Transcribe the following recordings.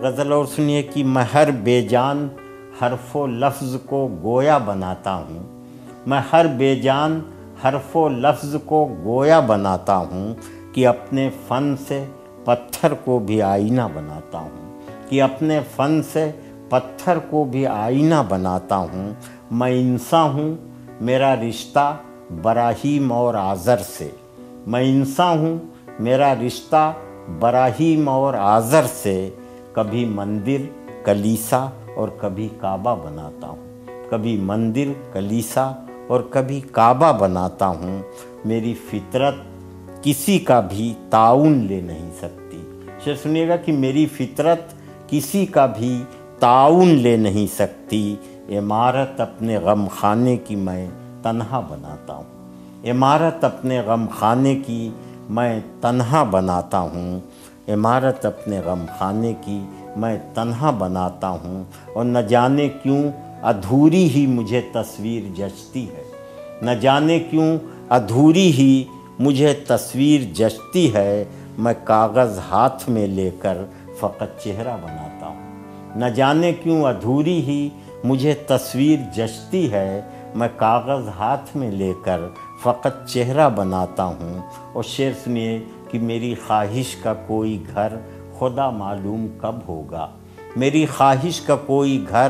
غزل اور سنیے کہ میں ہر بے جان حرف و لفظ کو گویا بناتا ہوں۔ میں ہر بے جان حرف و لفظ کو گویا بناتا ہوں کہ اپنے فن سے پتھر کو بھی آئینہ بناتا ہوں۔ کہ اپنے فن سے پتھر کو بھی آئینہ بناتا ہوں۔ میں انسان ہوں، میرا رشتہ براہیم اور آذر سے۔ میں انسان ہوں، میرا رشتہ براہیم اور آذر سے۔ کبھی مندر، کلیسا اور کبھی کعبہ بناتا ہوں۔ کبھی مندر، کلیسا اور کبھی کعبہ بناتا ہوں۔ میری فطرت کسی کا بھی تعاون لے نہیں سکتی۔ شیر سنیے گا کہ میری فطرت کسی کا بھی تعاون لے نہیں سکتی۔ عمارت اپنے غم خانے کی میں تنہا بناتا ہوں۔ عمارت اپنے غم خانے کی میں تنہا بناتا ہوں۔ عمارت اپنے غم خانے کی میں تنہا بناتا ہوں اور نہ جانے کیوں ادھوری ہی مجھے تصویر جچتی ہے۔ نہ جانے کیوں ادھوری ہی مجھے تصویر جچتی ہے۔ میں کاغذ ہاتھ میں لے کر فقط چہرہ بناتا ہوں۔ نہ جانے کیوں ادھوری ہی مجھے تصویر جچتی ہے۔ میں کاغذ ہاتھ میں لے کر فقط چہرہ بناتا ہوں اور شعر سنیے کہ میری خواہش کا کوئی گھر خدا معلوم کب ہوگا۔ میری خواہش کا کوئی گھر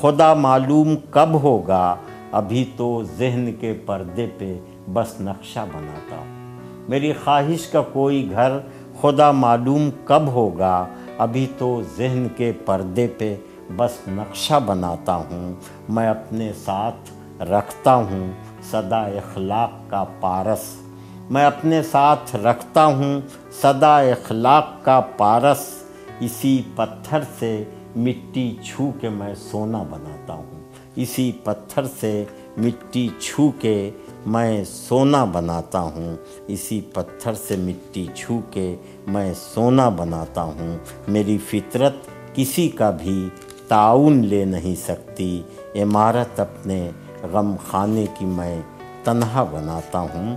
خدا معلوم کب ہوگا۔ ابھی تو ذہن کے پردے پہ بس نقشہ بناتا۔ ہوں میری خواہش کا کوئی گھر خدا معلوم کب ہوگا۔ ابھی تو ذہن کے پردے پہ بس نقشہ بناتا ہوں۔ میں اپنے ساتھ رکھتا ہوں۔ صدا اخلاق کا پارس میں اپنے ساتھ رکھتا ہوں صدا اخلاق کا پارس، اسی پتھر سے مٹی چھو کے میں سونا بناتا ہوں۔ اسی پتھر سے مٹی چھو کے میں سونا بناتا ہوں۔ اسی پتھر سے مٹی چھو کے میں سونا بناتا ہوں۔ میری فطرت کسی کا بھی تعاون لے نہیں سکتی۔ عمارت اپنے غم خانے کی میں تنہا بناتا ہوں۔